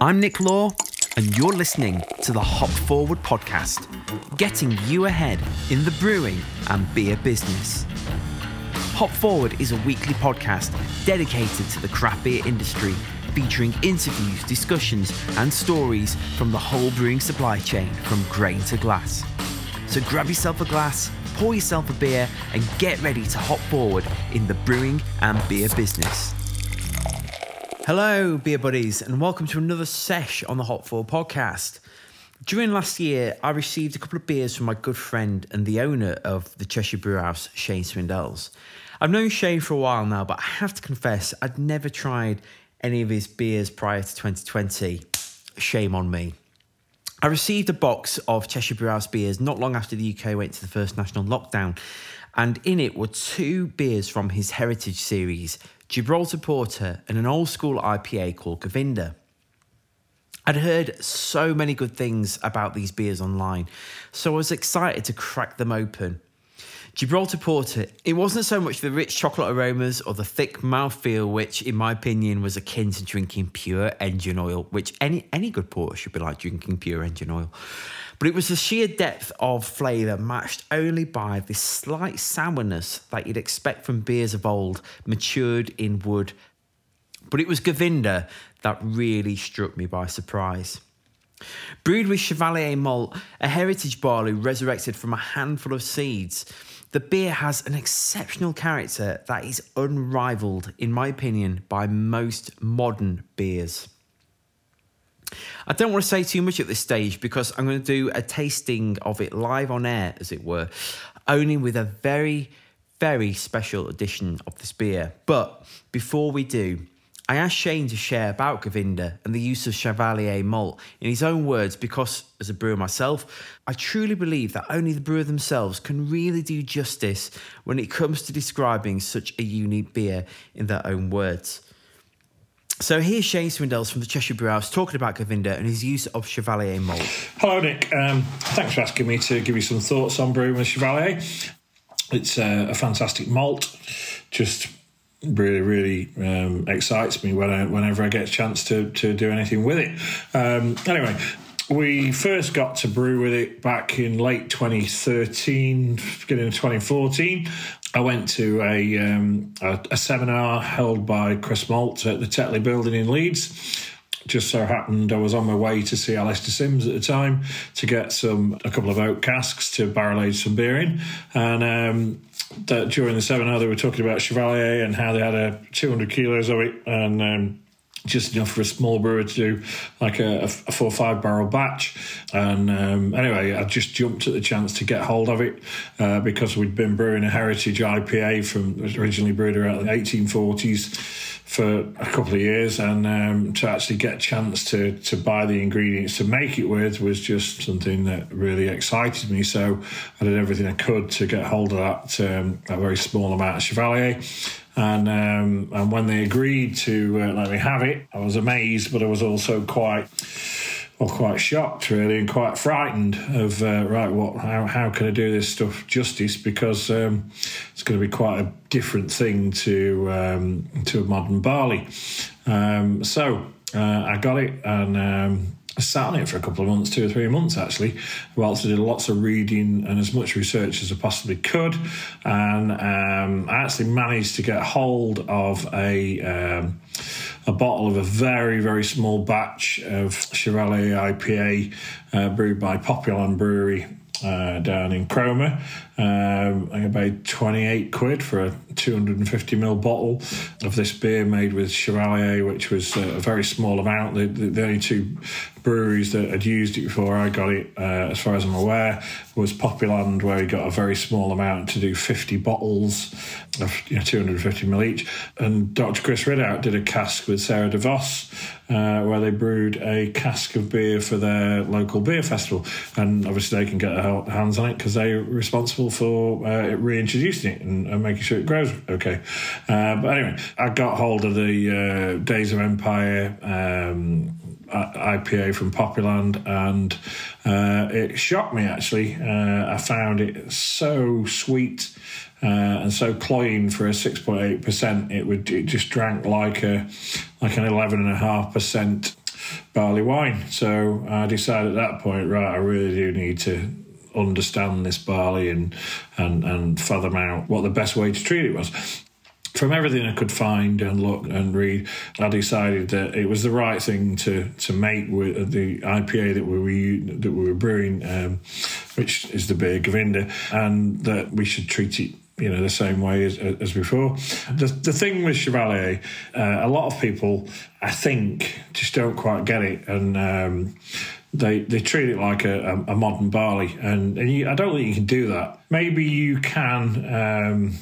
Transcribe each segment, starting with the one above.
I'm Nick Law, and you're listening to the Hop Forward podcast, getting you ahead in the brewing and beer business. Hop Forward is a weekly podcast dedicated to the craft beer industry, featuring interviews, discussions, and stories from the whole brewing supply chain from grain to glass. So grab yourself a glass, pour yourself a beer, and get ready to hop forward in the brewing and beer business. Hello, beer buddies, and welcome to another sesh on the Hop Forward podcast. During last year, I received a couple of beers from my good friend and the owner of the Cheshire Brew House, Shane Swindells. I've known Shane for a while now, but I have to confess, I'd never tried any of his beers prior to 2020. Shame on me. I received a box of Cheshire Brew House beers not long after the UK went to the first national lockdown, and in it were two beers from his Heritage series Gibraltar Porter and an old school IPA called Govinda. I'd heard so many good things about these beers online, so I was excited to crack them open. Gibraltar Porter, it wasn't so much the rich chocolate aromas or the thick mouthfeel, which, in my opinion, was akin to drinking pure engine oil, which any, any good porter should be like drinking pure engine oil. But it was the sheer depth of flavour matched only by the slight sourness that you'd expect from beers of old, matured in wood. But it was Govinda that really struck me by surprise. Brewed with Chevalier malt, a heritage barley resurrected from a handful of seeds, the beer has an exceptional character that is unrivaled, in my opinion, by most modern beers. I don't want to say too much at this stage because I'm going to do a tasting of it live on air, as it were, only with a very, very special edition of this beer. But before we do, I asked Shane to share about Govinda and the use of Chevalier malt in his own words because, as a brewer myself, I truly believe that only the brewer themselves can really do justice when it comes to describing such a unique beer in their own words. So here's Shane Swindells from the Cheshire Brew House talking about Govinda and his use of Chevalier malt. Hello, Nick. Um, thanks for asking me to give you some thoughts on brewing with Chevalier. It's uh, a fantastic malt. Just really, really um, excites me when I, whenever I get a chance to, to do anything with it. Um, anyway, we first got to brew with it back in late 2013, beginning of 2014. I went to a, um, a, a, seminar held by Crisp Malt at the Tetley Building in Leeds. Just so happened I was on my way to see Alistair Sims at the time to get some a couple of oak casks to barrel age some beer in, and um, that during the seminar they were talking about Chevalier and how they had a 200 kilos of it and. Um, just enough for a small brewer to do like a, a four or five barrel batch. And um, anyway, I just jumped at the chance to get hold of it uh, because we'd been brewing a heritage IPA from originally brewed around the 1840s for a couple of years, and um, to actually get a chance to to buy the ingredients to make it with was just something that really excited me. So I did everything I could to get hold of that um, a very small amount of Chevalier. And um, and when they agreed to uh, let me have it, I was amazed, but I was also quite well, quite shocked really, and quite frightened of uh, right, what how how can I do this stuff justice? Because um, it's going to be quite a different thing to um, to a modern barley. Um, so uh, I got it and. Um, I sat on it for a couple of months, two or three months actually, whilst I did lots of reading and as much research as I possibly could. And um, I actually managed to get hold of a um, a bottle of a very very small batch of Chevalier IPA uh, brewed by Poppyland Brewery uh, down in Cromer. Um, I paid 28 quid for a 250 ml bottle of this beer made with Chevalier, which was a very small amount. The, the, the only two breweries that had used it before I got it, uh, as far as I'm aware, was Poppyland, where he got a very small amount to do 50 bottles of you know, 250 ml each. And Dr. Chris Ridout did a cask with Sarah DeVos, uh, where they brewed a cask of beer for their local beer festival. And obviously, they can get their hands on it because they're responsible responsible for uh, reintroducing it and, and, making sure it grows okay. Uh, but anyway, I got hold of the uh, Days of Empire um, IPA from Poppyland, and uh, it shocked me actually. Uh, I found it so sweet. Uh, and so cloying for a 6.8%, it would it just drank like a like an 11.5% barley wine. So I decided at that point, right, I really do need to understand this barley and and and fathom out what the best way to treat it was from everything I could find and look and read, I decided that it was the right thing to to make with the IPA that we were that we were brewing, um, which is the beer Govinda, and that we should treat it you know the same way as, as before. The the thing with Chevalier, uh, a lot of people I think just don't quite get it, and um, they they treat it like a, a, a modern barley, and, and you, I don't think you can do that. Maybe you can. Um,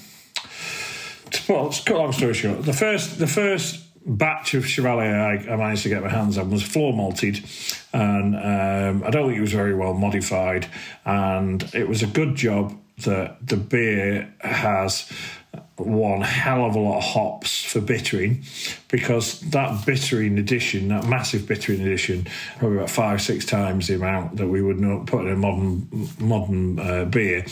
well, to cut long story short, the first the first batch of Chevalier I, I, managed to get my hands on was floor malted, and um, I don't think it was very well modified, and it was a good job that the beer has one hell of a lot of hops for bittering because that bittering addition, that massive bittering addition, probably about five, six times the amount that we would put in a modern modern uh, beer,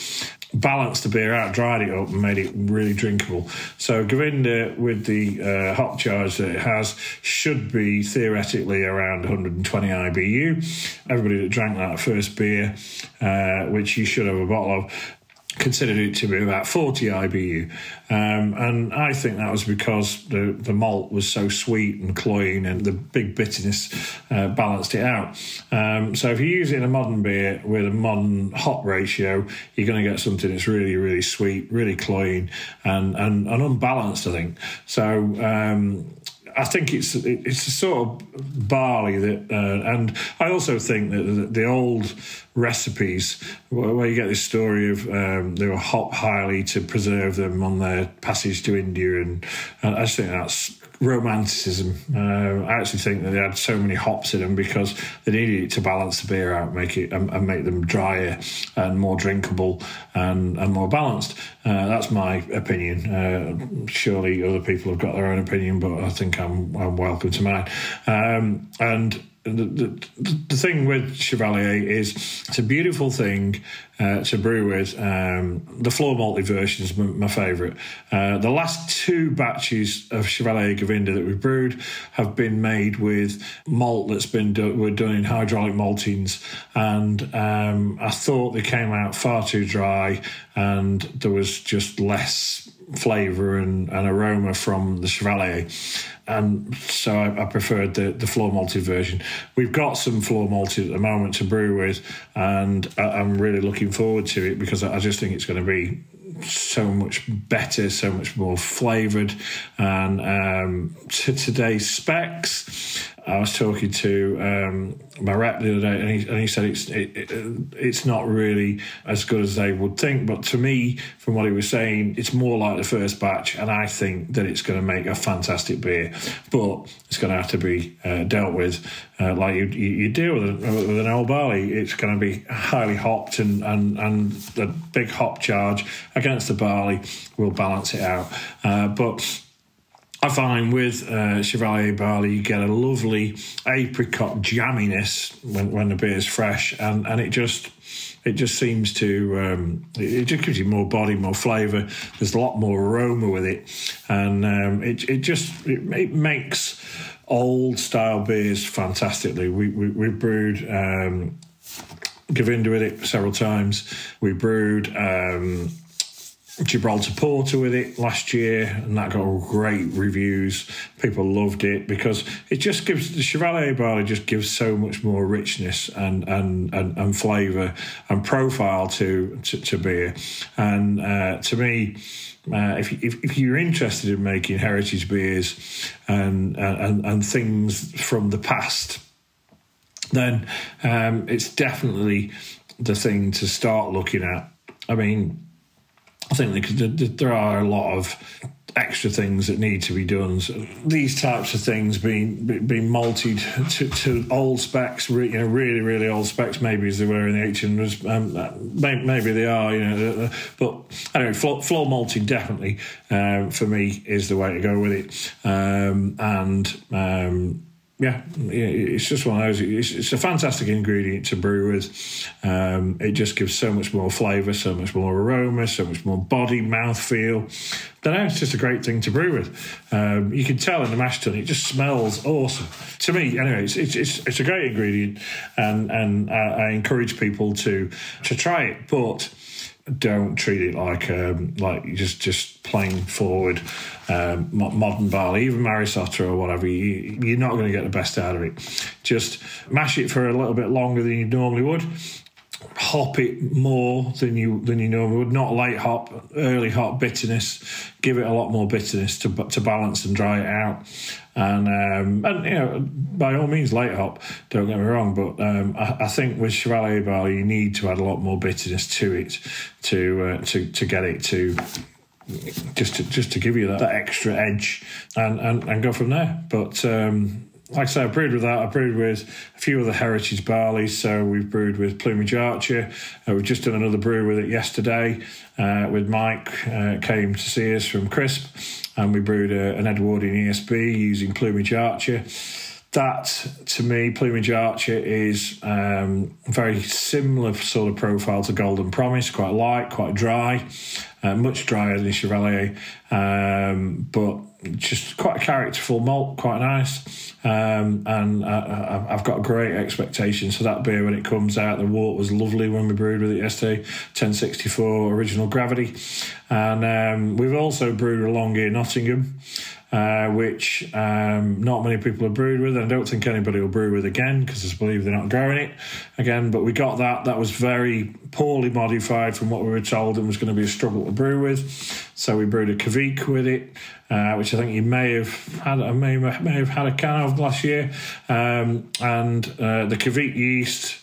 balanced the beer out, dried it up, and made it really drinkable. So Govinda, with the uh, hop charge that it has, should be theoretically around 120 IBU. Everybody that drank that first beer, uh, which you should have a bottle of, considered it to be about 40 IBU. Um, and I think that was because the, the malt was so sweet and cloying and the big bitterness uh, balanced it out. Um, so if you use it in a modern beer with a modern hop ratio, you're going to get something that's really, really sweet, really cloying and, and, and unbalanced, I think. So, um, I think it's it's a sort of barley that, uh, and I also think that the, old recipes where you get this story of um, they were hop highly to preserve them on their passage to India, and, and I just think that's romanticism. Uh, I actually think that they had so many hops in them because they needed it to balance the beer out, make it and, and make them drier and more drinkable and, and more balanced. Uh, that's my opinion. Uh, surely other people have got their own opinion, but I think I'm, I'm welcome to mine. Um, and the, the, the, thing with Chevalier is it's a beautiful thing uh, to brew with. Um, the floor malty version is my, my favourite. Uh, the last two batches of Chevalier Govinda that we've brewed have been made with malt that's been do- we're done in hydraulic maltings, and um, I thought they came out far too dry, and there was just less flavour and, and aroma from the Chevalier and so I, I, preferred the, the floor malted version. We've got some floor malted at the moment to brew with, and I, am really looking forward to it because I, I just think it's going to be so much better, so much more flavoured. And um, to today's specs, I was talking to um, my rep the other day, and he, and he said it's it, it, it's not really as good as they would think. But to me, from what he was saying, it's more like the first batch, and I think that it's going to make a fantastic beer. But it's going to have to be uh, dealt with uh, like you, you, deal with, with, an old barley. It's going to be highly hopped, and and and the big hop charge against the barley will balance it out. Uh, but I find with uh, Chevalier barley, you get a lovely apricot jamminess when, when the beer is fresh, and, and it just it just seems to um, it just gives you more body, more flavour. There's a lot more aroma with it, and um, it it just it, it, makes old style beers fantastically. We we, we brewed. Um, Govinda with it several times. We brewed um, Gibraltar Porter with it last year, and that got great reviews. People loved it because it just gives the Chevalier barley just gives so much more richness and and and, and flavour and profile to, to, to beer. And uh, to me, uh, if, if, if you're interested in making heritage beers and and and things from the past, then um, it's definitely the thing to start looking at. I mean I think there are a lot of extra things that need to be done. So these types of things being being malted to, to, old specs, you know, really really old specs, maybe as they were in the 1800s. Um, maybe they are, you know. But anyway, floor, floor definitely um, for me is the way to go with it. Um, and um, yeah, it's just one of those. It's, a fantastic ingredient to brew with. Um, it just gives so much more flavour, so much more aroma, so much more body, mouth feel. Don't know, it's just a great thing to brew with. Um, you can tell in the mash tun, it just smells awesome. To me, anyway, it's, it's, it's, it's a great ingredient, and, and I, I encourage people to to try it. But don't treat it like um, like just just plain forward um, modern barley, even Maris Otter or whatever. You, you're not going to get the best out of it. Just mash it for a little bit longer than you normally would. Hop it more than you than you normally would. Not late hop, early hop bitterness. Give it a lot more bitterness to to balance and dry it out. And um, and you know, by all means, light hop. Don't get me wrong, but um, I, I, think with Chevalier barley, you need to add a lot more bitterness to it to uh, to to get it to just to just to give you that, that extra edge and, and and go from there. But um, like I say, I brewed with that. I brewed with a few other heritage barleys. So we've brewed with Plumage Archer. Uh, we've just done another brew with it yesterday uh, with Mike. Uh, came to see us from Crisp and we brewed a, an Edwardian ESB using Plumage Archer. That to me, Plumage Archer is um, very similar sort of profile to Golden Promise, quite light, quite dry, uh, much drier than Chevalier, um, but just quite a characterful malt, quite nice. Um, and I, have got great expectations for that beer when it comes out. The wort was lovely when we brewed with it yesterday, 1064 original gravity. And um, we've also brewed a long ear Nottingham uh, which um, not many people have brewed with. I don't think anybody will brew with again because I believe they're not growing it again. But we got that. That was very poorly modified from what we were told and was going to be a struggle to brew with. So we brewed a Kveik with it, uh, which I think you may have had. I may, may have had a can of last year. Um, and uh, the Kveik yeast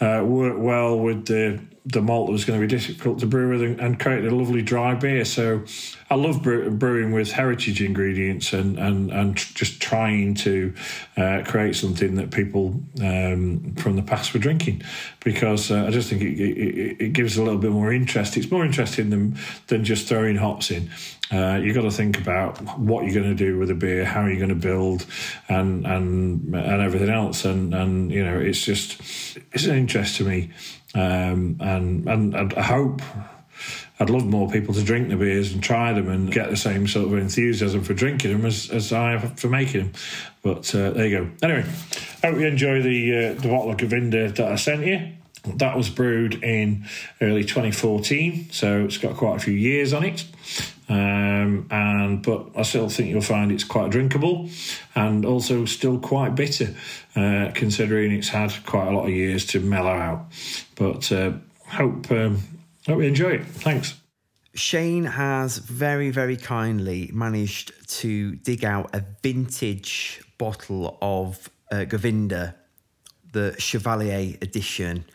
uh, worked well with the the malt that was going to be difficult to brew with and, and created a lovely dry beer. So I love brew, brewing with heritage ingredients and and and just trying to uh, create something that people um, from the past were drinking because uh, I just think it, it, it, gives a little bit more interest. It's more interesting than than just throwing hops in. Uh, you've got to think about what you're going to do with a beer, how you're going to build, and and and everything else. And and you know, it's just it's an interest to me. Um, and, and, and I hope I'd love more people to drink the beers and try them and get the same sort of enthusiasm for drinking them as, as I have for making them. But uh, there you go. Anyway, I hope you enjoy the uh, the bottle of Govinda that I sent you. That was brewed in early 2014, so it's got quite a few years on it. Um, and but I still think you'll find it's quite drinkable and also still quite bitter, uh, considering it's had quite a lot of years to mellow out. But uh, hope um, hope you enjoy it. Thanks. Shane has very, very kindly managed to dig out a vintage bottle of uh, Govinda, the Chevalier edition.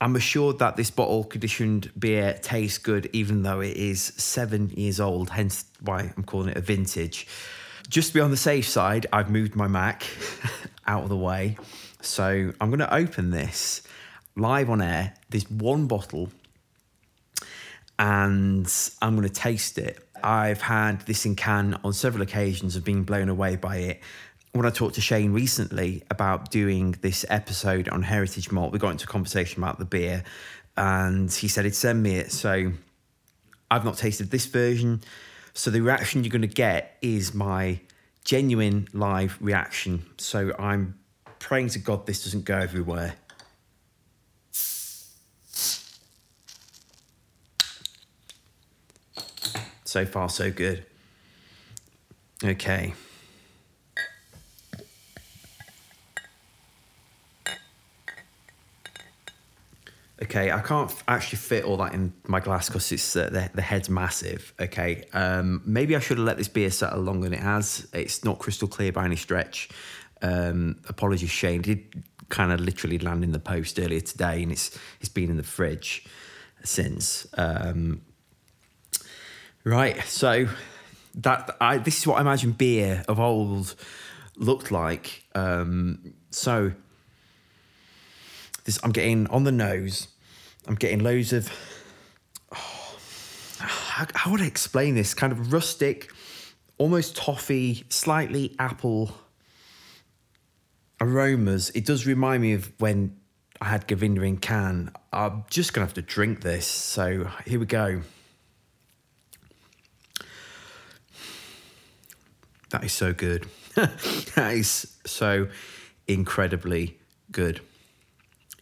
I'm assured that this bottle conditioned beer tastes good, even though it is seven years old, hence why I'm calling it a vintage. Just to be on the safe side, I've moved my Mac out of the way. So I'm going to open this live on air, this one bottle, and I'm going to taste it. I've had this in can on several occasions and been blown away by it when I talked to Shane recently about doing this episode on Heritage Malt, we got into a conversation about the beer, and he said he'd send me it. So I've not tasted this version. So the reaction you're going to get is my genuine live reaction. So I'm praying to God this doesn't go everywhere. So far, so good. Okay. Okay, I can't actually fit all that in my glass because it's uh, the, the head's massive. Okay, um, maybe I should have let this beer settle longer than it has. It's not crystal clear by any stretch. Um, apologies, Shane. Did kind of literally land in the post earlier today, and it's it's been in the fridge since. Um, right, so that I this is what I imagine beer of old looked like. Um, so this I'm getting on the nose. I'm getting loads of. Oh, how, how would I explain this? Kind of rustic, almost toffee, slightly apple aromas. It does remind me of when I had Govinda in can. I'm just gonna have to drink this. So here we go. That is so good. that is so incredibly good.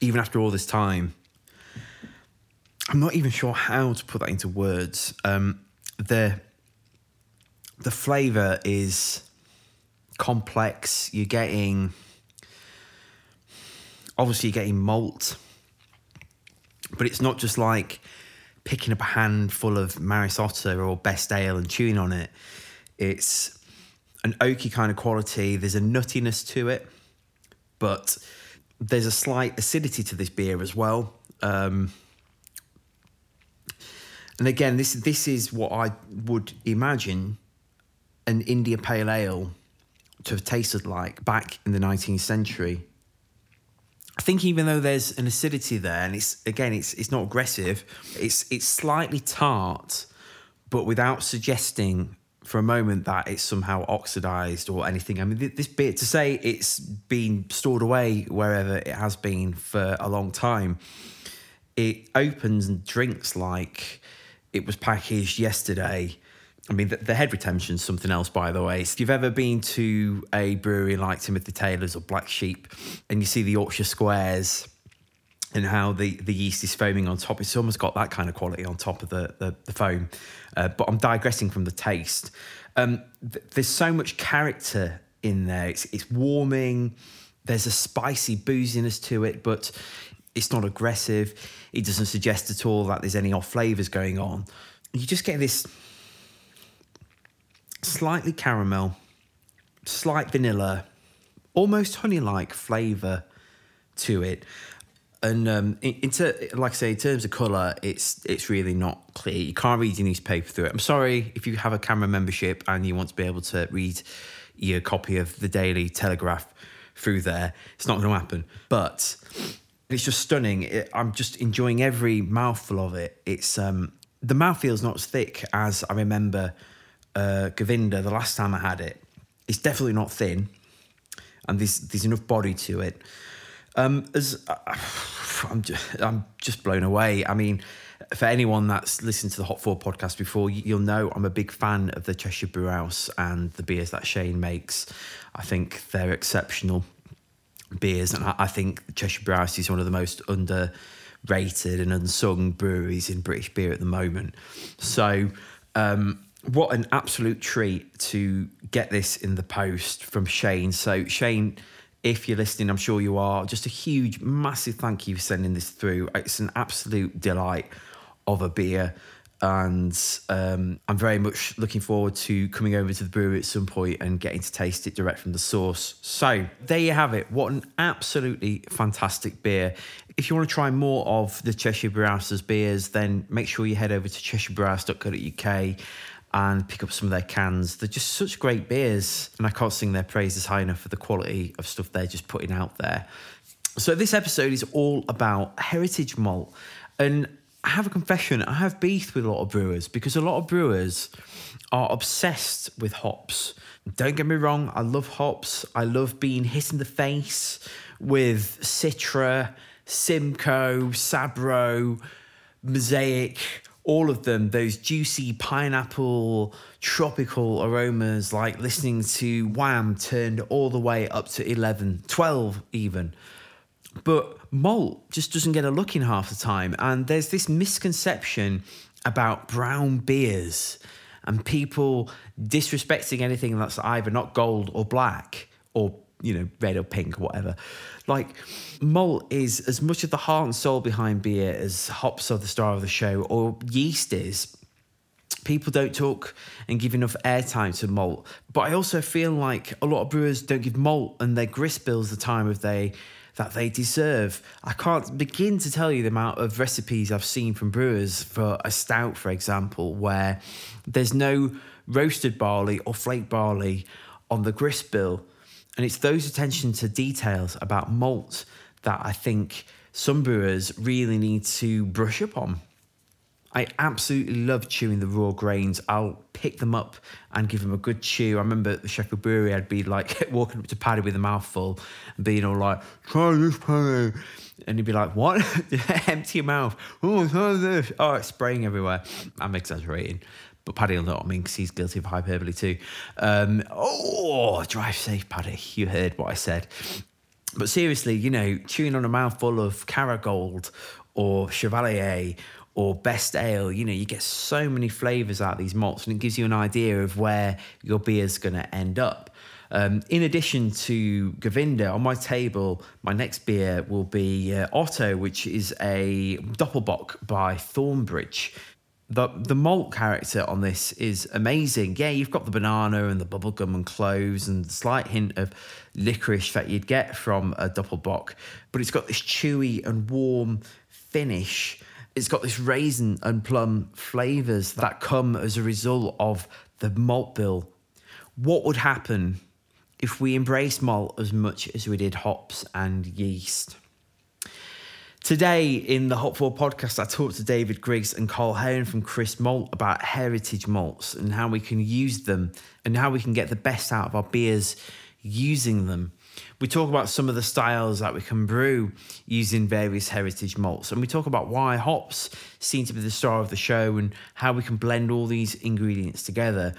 Even after all this time, I'm not even sure how to put that into words. Um, the the flavor is complex. You're getting obviously you're getting malt, but it's not just like picking up a handful of Maris Otter or Best Ale and chewing on it. It's an oaky kind of quality. There's a nuttiness to it, but there's a slight acidity to this beer as well. Um, and again, this this is what I would imagine an India Pale Ale to have tasted like back in the 19th century. I think even though there's an acidity there, and it's again, it's it's not aggressive, it's it's slightly tart, but without suggesting for a moment that it's somehow oxidized or anything. I mean, this beer to say it's been stored away wherever it has been for a long time, it opens and drinks like it was packaged yesterday. I mean, the, the head retention is something else, by the way. If you've ever been to a brewery like Timothy Taylor's or Black Sheep and you see the Yorkshire Squares and how the, the yeast is foaming on top, it's almost got that kind of quality on top of the, the, the foam. Uh, but I'm digressing from the taste. Um, th- there's so much character in there. It's, it's warming. There's a spicy booziness to it, but it's not aggressive. It doesn't suggest at all that there's any off flavors going on. You just get this slightly caramel, slight vanilla, almost honey like flavor to it. And um, in, in ter- like I say, in terms of color, it's it's really not clear. You can't read your newspaper through it. I'm sorry if you have a camera membership and you want to be able to read your copy of the Daily Telegraph through there. It's not going to happen. But it's just stunning. It, I'm just enjoying every mouthful of it. It's um, the mouthfeel's not as thick as I remember uh, Govinda the last time I had it. It's definitely not thin, and there's there's enough body to it. Um, as uh, I'm just, I'm just blown away. I mean, for anyone that's listened to the Hop Forward podcast before, you'll know I'm a big fan of the Cheshire Brewhouse and the beers that Shane makes. I think they're exceptional beers, and I, I think Cheshire Brewhouse is one of the most underrated and unsung breweries in British beer at the moment. So, um, what an absolute treat to get this in the post from Shane. So, Shane, if you're listening, I'm sure you are. Just a huge, massive thank you for sending this through. It's an absolute delight of a beer. And um, I'm very much looking forward to coming over to the brewery at some point and getting to taste it direct from the source. So, there you have it. What an absolutely fantastic beer. If you want to try more of the Cheshire Brewhouse's beers, then make sure you head over to cheshirebrewhouse.co.uk and pick up some of their cans. They're just such great beers, and I can't sing their praises high enough for the quality of stuff they're just putting out there. So, this episode is all about heritage malt. And I have a confession I have beef with a lot of brewers because a lot of brewers are obsessed with hops. Don't get me wrong, I love hops. I love being hit in the face with Citra, Simcoe, Sabro, Mosaic, all of them, those juicy pineapple, tropical aromas, like listening to Wham turned all the way up to 11, 12 even. But malt just doesn't get a look in half the time. And there's this misconception about brown beers and people disrespecting anything that's either not gold or black or you know red or pink or whatever. Like malt is as much of the heart and soul behind beer as hops are the star of the show or yeast is. People don't talk and give enough airtime to malt. But i also feel like a lot of brewers don't give malt and their grist bills the time of day that they deserve. I can't begin to tell you the amount of recipes I've seen from brewers for a stout, for example, where there's no roasted barley or flake barley on the grist bill. And it's those attention to details about malt that I think some brewers really need to brush up on. I absolutely love chewing the raw grains. I'll pick them up and give them a good chew. I remember at the Sheffield Brewery, I'd be like walking up to Paddy with a mouthful and being all like, try this, Paddy. And he'd be like, what? Empty your mouth. Oh, try this. Oh, it's spraying everywhere. I'm exaggerating. But Paddy will know what I mean because he's guilty of hyperbole too. Um, oh, drive safe, Paddy. You heard what I said. But seriously, you know, chewing on a mouthful of Caragold or Chevalier or best ale, you know, you get so many flavors out of these malts and it gives you an idea of where your beer's going to end up. Um, in addition to Govinda, on my table, my next beer will be uh, Otto, which is a Doppelbock by Thornbridge. The, the malt character on this is amazing. Yeah, you've got the banana and the bubblegum and cloves and the slight hint of licorice that you'd get from a Doppelbock, but it's got this chewy and warm finish it's got this raisin and plum flavors that come as a result of the malt bill. What would happen if we embraced malt as much as we did hops and yeast? Today in the Hop Forward podcast, I talked to David Griggs and Carl Heron from Crisp Malt about heritage malts and how we can use them and how we can get the best out of our beers using them. We talk about some of the styles that we can brew using various heritage malts, and we talk about why hops seem to be the star of the show and how we can blend all these ingredients together.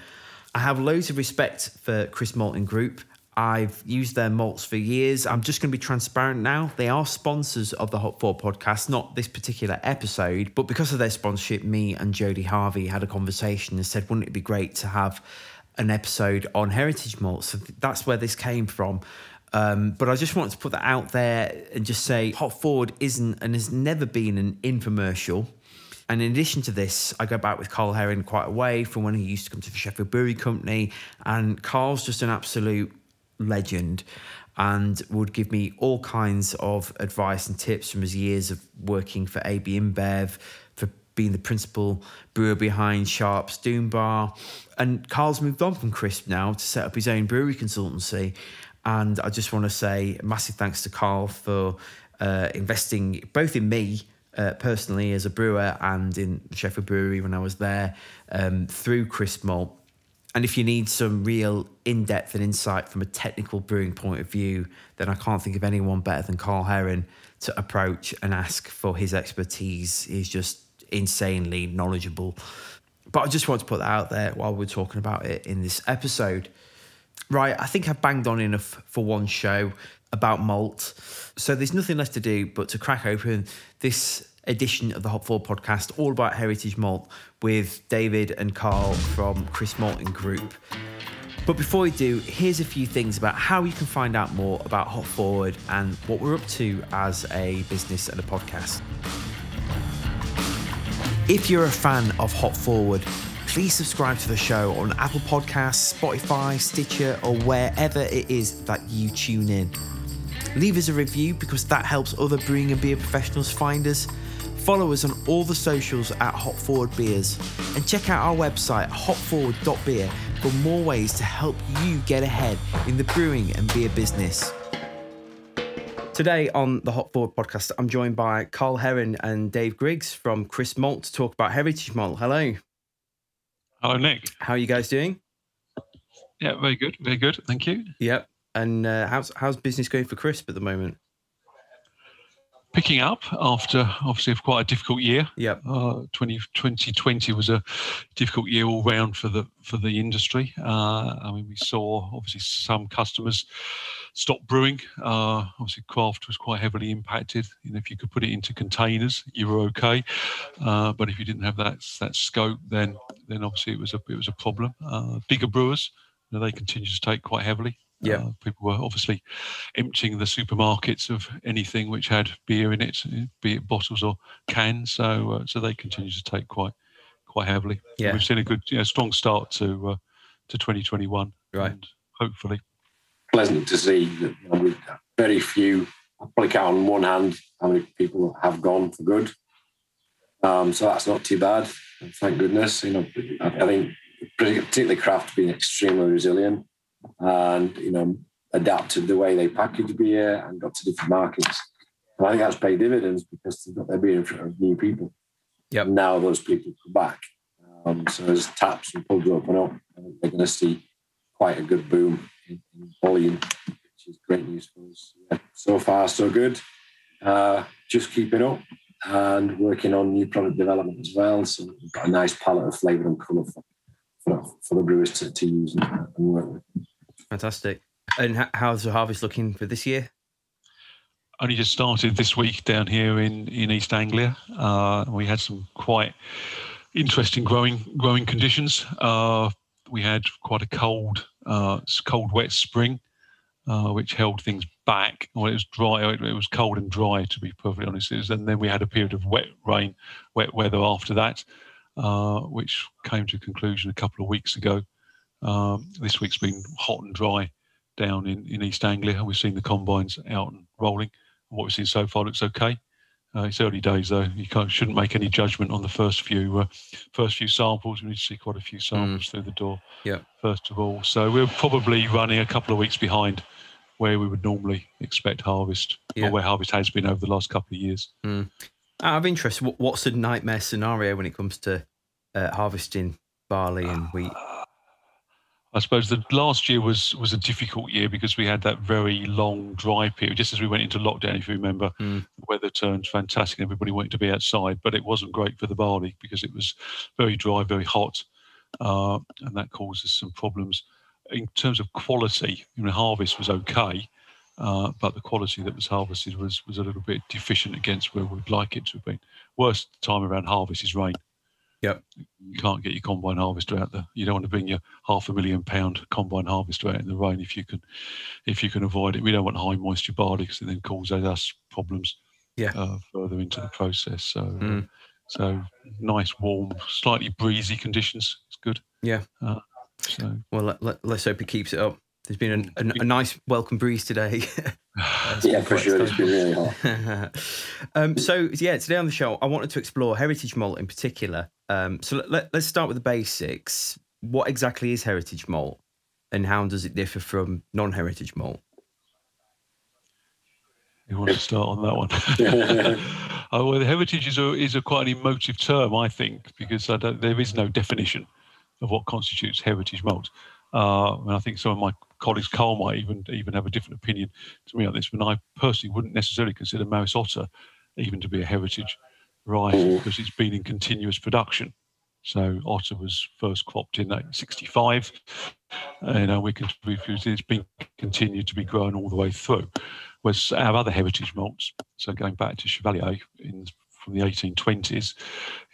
I have loads of respect for Crisp Malting Group. I've used their malts for years. I'm just going to be transparent now. They are sponsors of the Hop Forward podcast, not this particular episode, but because of their sponsorship, me and Jody Harvey had a conversation and said, wouldn't it be great to have an episode on heritage malts? So that's where this came from. Um, but I just wanted to put that out there and just say Hop Forward isn't and has never been an infomercial. And in addition to this, I go back with Carl Heron quite a way from when he used to come to the Sheffield Brewery Company. And Carl's just an absolute legend and would give me all kinds of advice and tips from his years of working for AB InBev, for being the principal brewer behind Sharp's Doom Bar. And Carl's moved on from Crisp now to set up his own brewery consultancy. And I just want to say massive thanks to Carl for uh, investing both in me uh, personally as a brewer and in Sheffield Brewery when I was there um, through Crisp Malt. And if you need some real in depth and insight from a technical brewing point of view, then I can't think of anyone better than Carl Heron to approach and ask for his expertise. He's just insanely knowledgeable. But I just want to put that out there while we're talking about it in this episode. Right, I think I've banged on enough for one show about malt. So there's nothing left to do but to crack open this edition of the Hop Forward podcast, all about heritage malt with David and Carl from Crisp Malting Group. But before we do, here's a few things about how you can find out more about Hop Forward and what we're up to as a business and a podcast. If you're a fan of Hop Forward, please subscribe to the show on Apple Podcasts, Spotify, Stitcher, or wherever it is that you tune in. Leave us a review because that helps other brewing and beer professionals find us. Follow us on all the socials at Hop Forward Beers and check out our website hopforward.beer for more ways to help you get ahead in the brewing and beer business. Today on the Hop Forward podcast, I'm joined by Carl Heron and Dave Griggs from Crisp Malt to talk about Heritage Malt. Hello. Hello, Nick. How are you guys doing? Yeah, very good, very good. Thank you. Yep. And uh, how's how's business going for Crisp at the moment? Picking up after obviously quite a difficult year. Yep. Uh, 20, 2020 was a difficult year all round for the for the industry. Uh, I mean, we saw obviously some customers stop brewing. Uh, obviously, craft was quite heavily impacted. You know, if you could put it into containers, you were okay. Uh, but if you didn't have that that scope, then then obviously it was a it was a problem. Uh, bigger brewers, you know, they continue to take quite heavily. Yeah, uh, people were obviously emptying the supermarkets of anything which had beer in it, be it bottles or cans. So uh, so they continue to take quite quite heavily. Yeah, we've seen a good, you know, strong start to uh, to 2021. Right, and hopefully pleasant to see that you know, very few, I probably count on one hand how many people have gone for good. Um, so that's not too bad. Thank goodness. You know, I, think particularly craft being extremely resilient and you know adapted the way they package beer and got to different markets. And I think that's paid dividends because they've got their beer in front of new people. Yep. Now those people come back. Um, so as taps and pubs open up, they're going to see quite a good boom in, in volume, which is great news for us. Yeah. So far, so good. Uh, just it up and working on new product development as well. So we've got a nice palette of flavour and colour for, for, for, the brewers to, to use and, and, work with. Fantastic. And how's the harvest looking for this year? Only just started this week down here in, in East Anglia. Uh, we had some quite interesting growing growing conditions. Uh, we had quite a cold, uh, cold, wet spring, uh, which held things back. Well, it was dry. It, was cold and dry, to be perfectly honest. Was, and then we had a period of wet rain, wet weather after that, uh, which came to a conclusion a couple of weeks ago. Um, this week's been hot and dry down in, in East Anglia. We've seen the combines out and rolling. What we've seen so far looks okay. Uh, it's early days though. You shouldn't make any judgment on the first few uh, first few samples. We need to see quite a few samples mm. through the door. Yeah. First of all, so we're probably running a couple of weeks behind where we would normally expect harvest, yeah. or where harvest has been over the last couple of years. Mm. Out of interest, what's the nightmare scenario when it comes to uh, harvesting barley and wheat? I suppose the last year was was a difficult year because we had that very long dry period. Just as we went into lockdown, if you remember, mm. the weather turned fantastic. Everybody wanted to be outside, but it wasn't great for the barley because it was very dry, very hot, uh, and that causes some problems in terms of quality, you know, harvest was okay, uh, but the quality that was harvested was was a little bit deficient against where we'd like it to have been. Worst time around harvest is rain. Yep. You can't get your combine harvester out there. You don't want to bring your half a million pound combine harvester out in the rain if you can, if you can avoid it. We don't want high moisture barley because it then causes us problems. Yeah. Uh, further into the process. So, mm. uh, so nice, warm, slightly breezy conditions. It's good. Yeah. Uh, so well, let, let, let's hope he keeps it up. There's been a, a, a nice welcome breeze today. yeah, for sure. It's been really hot. um, so yeah, today on the show, I wanted to explore heritage malt in particular. Um, so let, let's start with the basics. What exactly is heritage malt, and how does it differ from non-heritage malt? You want to start on that one? oh, well, heritage is a is a quite an emotive term, I think, because I there is no definition of what constitutes heritage malt. Uh, and I think some of my colleagues, Carl, might even even have a different opinion to me on this. But I personally wouldn't necessarily consider Maris Otter even to be a heritage variety because it's been in continuous production. So Otter was first cropped in 1965, and uh, we can, it's been continued to be grown all the way through. Whereas our other heritage malts, so going back to Chevalier in from the 1820s.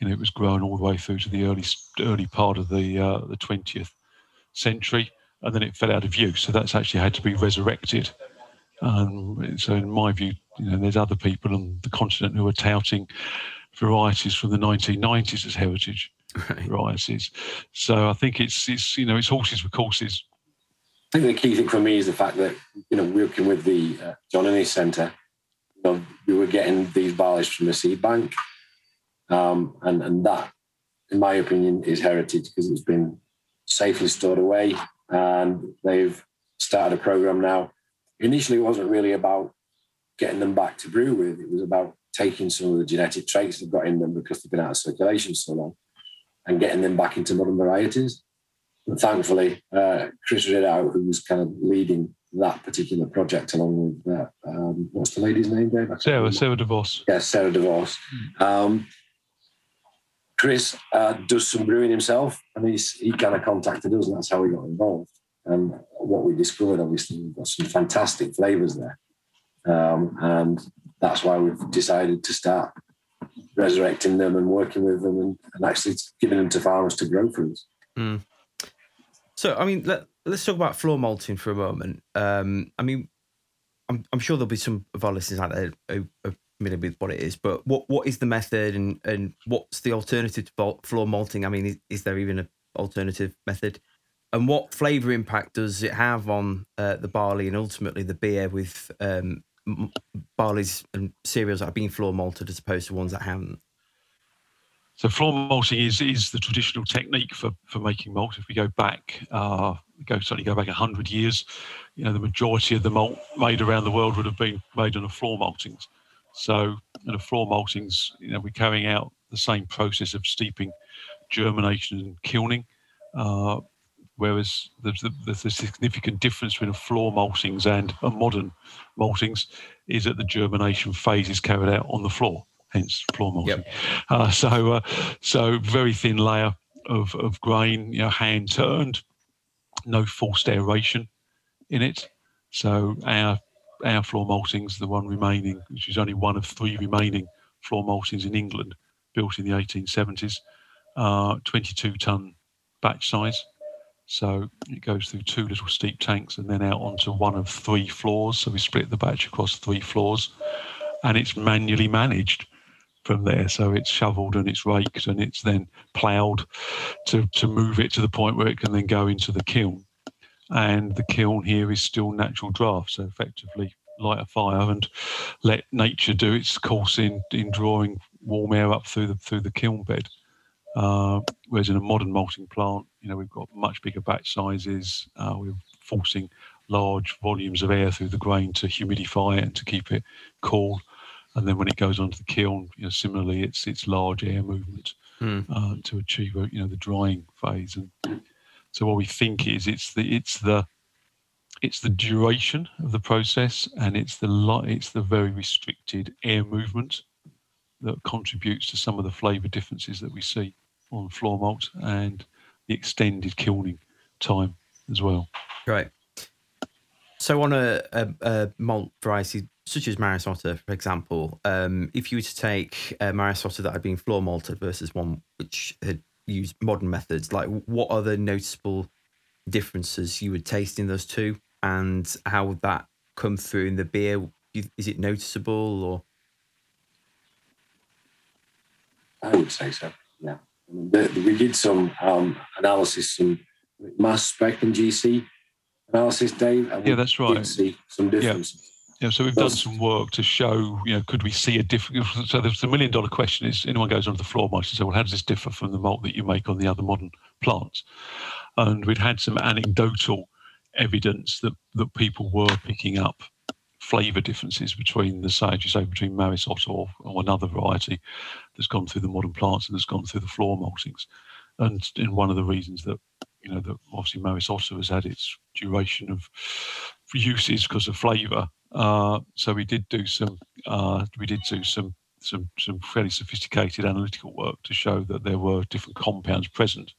You know, it was grown all the way through to the early early part of the uh, the 20th century, and then it fell out of use. So that's actually had to be resurrected. Um, so, in my view, you know, there's other people on the continent who are touting varieties from the 1990s as heritage right. varieties. So, I think it's it's you know it's horses for courses. I think the key thing for me is the fact that you know working with the uh, John Innes Centre you know, we were getting these barleys from the seed bank. Um, and, and that, in my opinion, is heritage because it's been safely stored away. And they've started a program now. Initially, it wasn't really about getting them back to brew with, it was about taking some of the genetic traits they've got in them because they've been out of circulation so long and getting them back into modern varieties. And thankfully, uh, Chris Ridout, who was kind of leading that particular project along with uh, um, what's the lady's name, Dave? Sarah, Sarah DeVos. Yes, yeah, Sarah DeVos. Um, Chris uh, does some brewing himself, and he's he kind of contacted us, and that's how we got involved. And what we discovered, obviously, we've got some fantastic flavors there, um, and that's why we've decided to start resurrecting them and working with them, and, and actually giving them to farmers to grow for us. Mm. So, I mean, let, us talk about floor malting for a moment. Um, I mean, I'm, I'm, sure there'll be some of our listeners out there who are with what it is, but what, what is the method and, and what's the alternative to floor malting? I mean, is, is there even an alternative method? And what flavour impact does it have on uh, the barley and ultimately the beer with um, barleys and cereals that have been floor malted as opposed to ones that haven't? So floor malting is is the traditional technique for for making malt. If we go back, uh, go certainly go back hundred years, you know the majority of the malt made around the world would have been made on a floor maltings. So in a floor maltings, you know, we're carrying out the same process of steeping, germination, and kilning. Uh, whereas there's, there's, a significant difference between a floor maltings and a modern maltings is that the germination phase is carried out on the floor, hence floor malting. Yep. Uh, so, uh, so very thin layer of, of grain, you know, hand turned, no forced aeration in it. So our our floor maltings, the one remaining, which is only one of three remaining floor maltings in England, built in the 1870s, uh, 22 ton batch size. So it goes through two little steep tanks and then out onto one of three floors. So we split the batch across three floors and it's manually managed from there. So it's shoveled and it's raked and it's then ploughed to, to move it to the point where it can then go into the kiln. And the kiln here is still natural draft. So effectively light a fire and let nature do its course in, in drawing warm air up through the through the kiln bed. Uh, whereas in a modern malting plant, you know, we've got much bigger batch sizes. Uh, we're forcing large volumes of air through the grain to humidify it and to keep it cool. And then when it goes onto the kiln, you know, similarly, it's it's large air movement mm. uh, to achieve, you know, the drying phase. And so what we think is it's the it's the it's the duration of the process and it's the it's the very restricted air movement that contributes to some of the flavour differences that we see on floor malt and the extended kilning time as well. Right. So on a, a, a malt variety such as Maris Otter, for example, um, if you were to take a Otter that had been floor malted versus one which had used modern methods, like what are the noticeable differences you would taste in those two, and how would that come through in the beer? Is it noticeable or? I would say so. Yeah, we did some um, analysis, some mass spec and GC analysis, Dave. yeah, that's right. see some differences. Yeah. Yeah, so we've done some work to show, you know, could we see a difference? So there's a million dollar question is anyone goes onto the floor might say, well, how does this differ from the malt that you make on the other modern plants? And we'd had some anecdotal evidence that, that people were picking up flavour differences between the say, you say, between Maris Otter or, or another variety that's gone through the modern plants and has gone through the floor maltings. And in one of the reasons that you know that obviously Maris Otter has had its duration of uses because of flavour. Uh, so we did do some uh, we did do some some some fairly sophisticated analytical work to show that there were different compounds present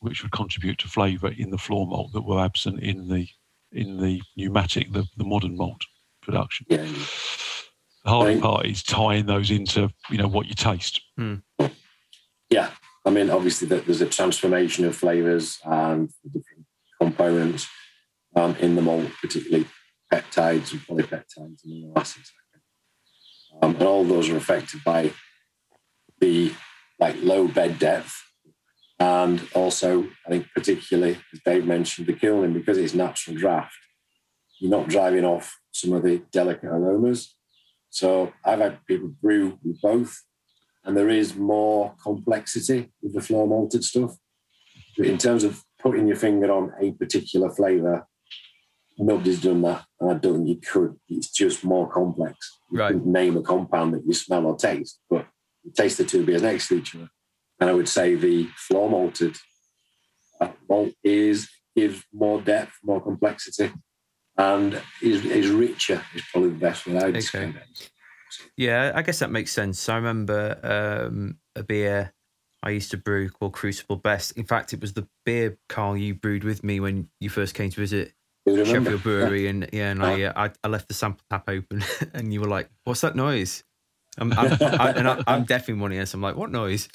which would contribute to flavour in the floor malt that were absent in the in the pneumatic, the, the modern malt production. Yeah. The hard part is tying those into you know what you taste. Hmm. Yeah, I mean obviously that there's a transformation of flavours and different components um, in the malt, particularly peptides and polypeptides and amino acids. Um, and all those are affected by the like low bed depth and also, I think particularly, as Dave mentioned, the kilning, because it's natural draft, you're not driving off some of the delicate aromas. So I've had people brew with both, and there is more complexity with the floor malted stuff. But in terms of putting your finger on a particular flavour, nobody's done that, and I don't think you could. It's just more complex. You right. name a compound that you smell or taste, but you taste the two beers next to each other and I would say the floor malted malt is gives more depth, more complexity, and is, is richer. Is probably the best way I would describe it. Yeah, I guess that makes sense. I remember um, a beer I used to brew called Crucible Best. In fact, it was the beer Carl you brewed with me when you first came to visit Sheffield Brewery, yeah. and yeah, and I, uh, I I left the sample tap open, and you were like, "What's that noise?" I'm, I'm, I, and I, am definitely one of I'm like, what noise?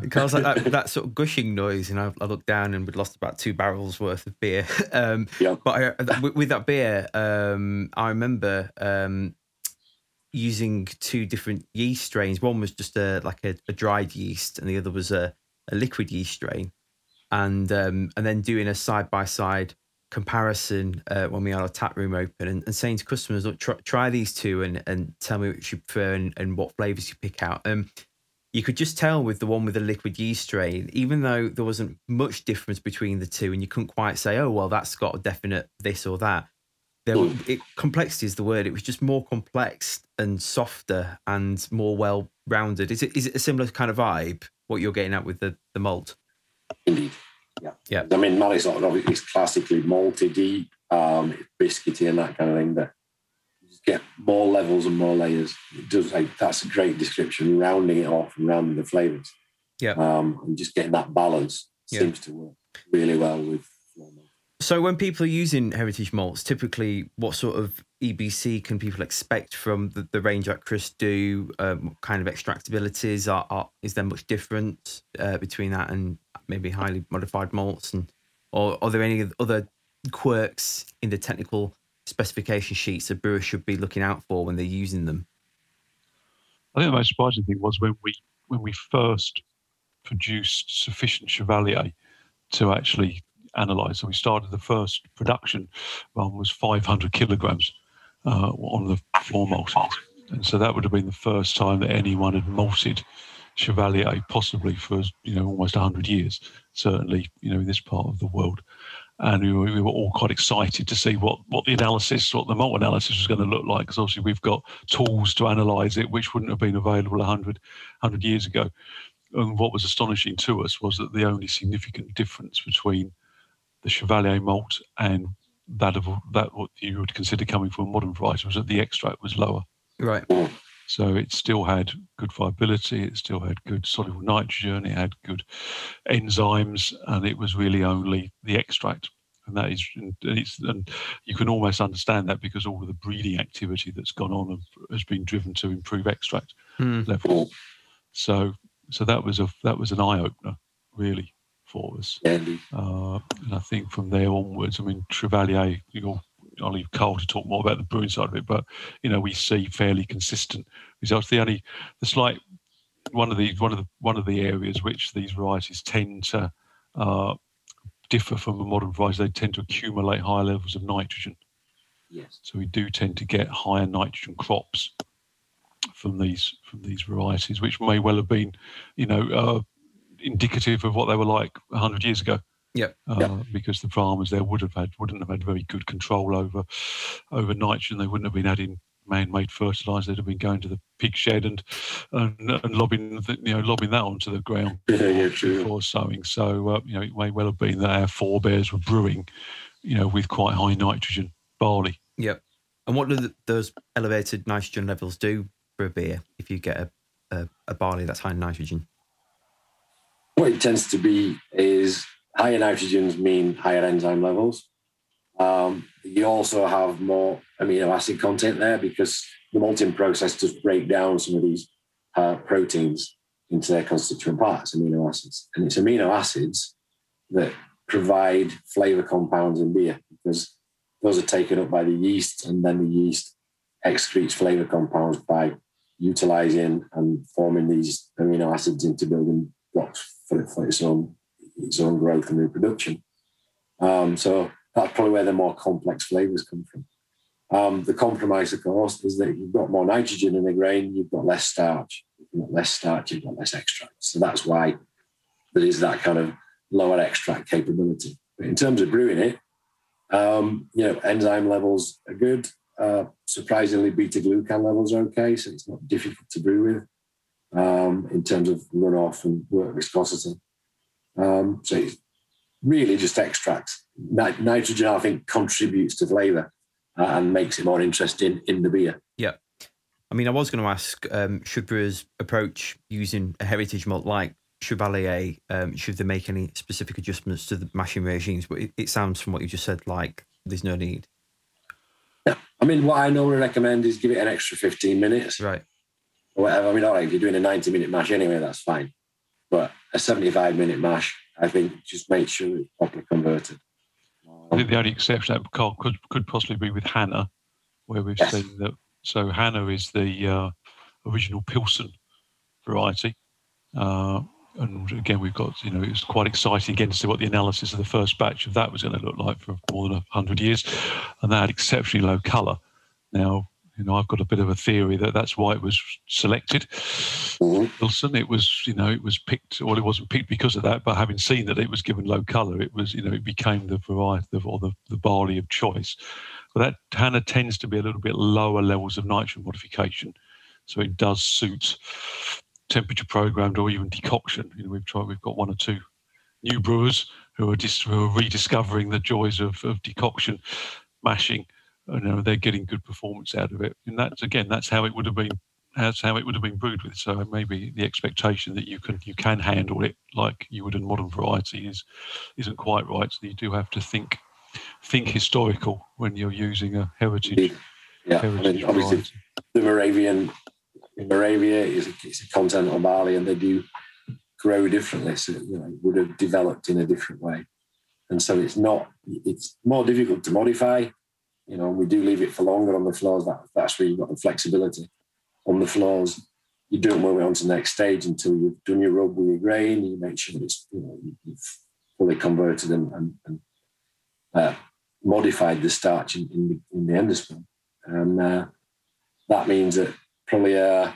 Because like that, that sort of gushing noise, and I, I looked down and we'd lost about two barrels worth of beer. Um, yeah. But I, with, with, that beer, um, I remember um, using two different yeast strains. One was just a like a, a dried yeast, and the other was a, a liquid yeast strain, and um, and then doing a side by side comparison uh, when we had our tap room open and, and saying to customers, look, try, try, these two and, and tell me which you prefer and, and what flavors you pick out. Um, you could just tell with the one with the liquid yeast strain, even though there wasn't much difference between the two, and you couldn't quite say, oh, well, that's got a definite this or that. there were, it, complexity is the word. It was just more complex and softer and more well rounded. Is it is it a similar kind of vibe? What you're getting at with the the malt? Indeed. Yeah. Yeah. I mean, Mally's obviously is classically malty deep, um, biscuity and that kind of thing. That get more levels and more layers. It does like that's a great description, rounding it off and rounding the flavors. Yeah. Um, and just getting that balance Yeah. seems to work really well with. So when people are using heritage malts, typically what sort of EBC can people expect from the, the range that Crisp do? Um, what kind of extractabilities are, are is there much difference uh, between that and maybe highly modified malts, and or are there any other quirks in the technical specification sheets that brewers should be looking out for when they're using them? I think the most surprising thing was when we when we first produced sufficient Chevalier to actually analyse. So we started the first production run was 500 kilograms uh, on the floor malt, and so that would have been the first time that anyone had malted Chevalier, possibly for you know almost 100 years. Certainly, you know in this part of the world. And we were, we were all quite excited to see what, what the analysis, what the malt analysis was going to look like, because obviously we've got tools to analyse it, which wouldn't have been available 100, 100 years ago. And what was astonishing to us was that the only significant difference between the Chevalier malt and that of that what you would consider coming from a modern variety was that the extract was lower. Right. So it still had good viability, it still had good soluble nitrogen, it had good enzymes, and it was really only the extract. And that is, and it's, and you can almost understand that because all of the breeding activity that's gone on has been driven to improve extract Hmm. levels. So, so that was a that was an eye opener, really, for us. Uh, and I think from there onwards, I mean, Chevalier, you know, I'll leave Carl to talk more about the brewing side of it, but you know, we see fairly consistent results. The only, the slight, one of the one of the one of the areas which these varieties tend to uh, differ from the modern varieties, they tend to accumulate higher levels of nitrogen. Yes. So we do tend to get higher nitrogen crops from these from these varieties, which may well have been, you know, uh, indicative of what they were like hundred years ago. Yep. Uh, Yeah. Because the farmers there would have had wouldn't have had very good control over over nitrogen. They wouldn't have been adding man-made fertilizer. They'd have been going to the pig shed and and, and lobbing the, you know lobbing that onto the ground Yeah, yeah, true. before sowing. So uh, you know it may well have been that our forebears were brewing, you know, with quite high nitrogen barley. Yep. And what do th those elevated nitrogen levels do for a beer if you get a, a, a barley that's high in nitrogen? What it tends to be is higher nitrogens mean higher enzyme levels. Um, you also have more amino acid content there because the malting process does break down some of these uh, proteins into their constituent parts, amino acids. And it's amino acids that provide flavor compounds in beer because those are taken up by the yeast, and then the yeast excretes flavor compounds by utilizing and forming these amino acids into building blocks for, for its own its own growth and reproduction. Um, so that's probably where the more complex flavors come from. Um, the compromise, of course, is that you've got more nitrogen in the grain, you've got less starch. You've got less starch, you've got less extract. So that's why there is that kind of lower extract capability. But in terms of brewing it, um, you know, enzyme levels are good. Uh, surprisingly, beta glucan levels are okay, so it's not difficult to brew with um, in terms of runoff and wort viscosity. Um, so it's really just extracts. Ni- nitrogen, I think, contributes to flavour uh, and makes it more interesting in the beer. Yeah. I mean, I was going to ask, um, should brewers approach using a heritage malt like Chevalier? Um, should they make any specific adjustments to the mashing regimes? But it, it sounds from what you just said like there's no need. Yeah. I mean, what I normally recommend is give it an extra 15 minutes Right. Or whatever. I mean, all right, if you're doing a 90 minute mash anyway, that's fine. But a 75 minute mash, I think just make sure it's properly converted. I think the only exception that Carl could could possibly be with Hannah, where we've Yes. seen that. So Hannah is the uh, original Pilsen variety, uh, and again we've got you know it was quite exciting again to see what the analysis of the first batch of that was going to look like for more than hundred years, and that had exceptionally low colour. Now you know I've got a bit of a theory that that's why it was selected. Mhm. Wilson. It was, you know, it was picked, well, it wasn't picked because of that, but having seen that it was given low colour, it was, you know, it became the variety of, or the, the barley of choice. But that Hannah tends to be a little bit lower levels of nitrogen modification, so it does suit temperature programmed or even decoction. You know, we've tried. We've got one or two new brewers who are, dis- who are rediscovering the joys of, of decoction mashing. You uh, know, they're getting good performance out of it, and that's again, that's how it would have been. That's how it would have been brewed with. So maybe the expectation that you can you can handle it like you would in modern variety is isn't quite right. So you do have to think think historical when you're using a heritage. Yeah, I mean, obviously variety. the Moravian Moravia is a, it's a continental barley, and they do grow differently. So you know, it would have developed in a different way, and so it's not. It's more difficult to modify. You know, we do leave it for longer on the floors. That, that's where you've got the flexibility on the floors. You don't move it on to the next stage until you've done your rub with your grain. You make sure that it's you know you've fully converted and, and, and uh, modified the starch in, in, the, in the endosperm. And uh, that means that probably a,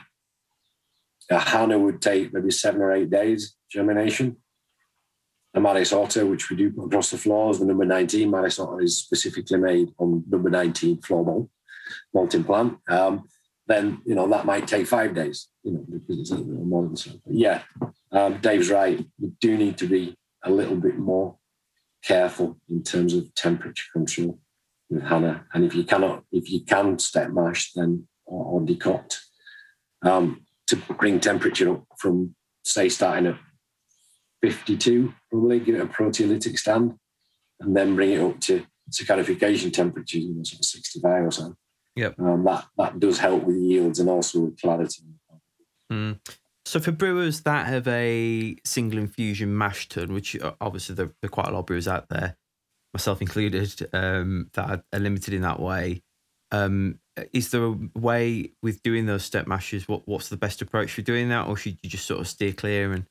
a Hannah would take maybe seven or eight days germination. A Maris which we do put across the floors, the number 19 Maris is specifically made on number 19 floor mold, malting plant. Um, then, you know, that might take five days, you know, because it's a little more than so. But yeah, um, Dave's right. You do need to be a little bit more careful in terms of temperature control with Hannah. And if you cannot, if you can step mash, then or, or decoct um, to bring temperature up from say starting at 52, probably give it a proteolytic stand, and then bring it up to saccharification temperatures, you know, sort of 65 or so. Yep. Um, that that does help with yields and also with clarity. Mm. So for brewers that have a single infusion mash tun, which uh, obviously there, there, are quite a lot of brewers out there, myself included, um, that are limited in that way. Um, is there a way with doing those step mashes? What what's the best approach for doing that, or should you just sort of steer clear and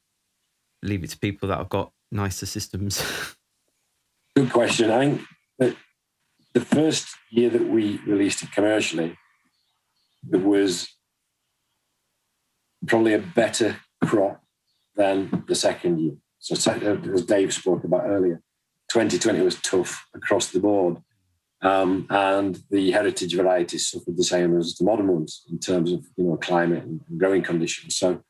leave it to people that have got nicer systems? Good question. I think that the first year that we released it commercially, there was probably a better crop than the second year. So as Dave spoke about earlier, 2020 was tough across the board. Um, and the heritage varieties suffered the same as the modern ones in terms of you know climate and growing conditions. So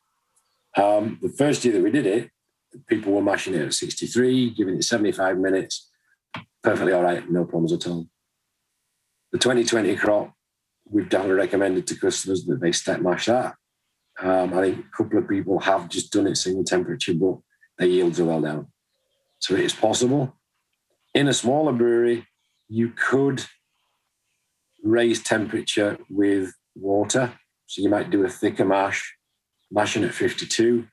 um, the first year that we did it, people were mashing it at 63, giving it 75 minutes, perfectly all right, no problems at all. The 2020 crop, we've definitely recommended to customers that they step mash that. Um, I think a couple of people have just done it single temperature, but their yields are well down. So it is possible. In a smaller brewery, you could raise temperature with water. So you might do a thicker mash, mashing at 52,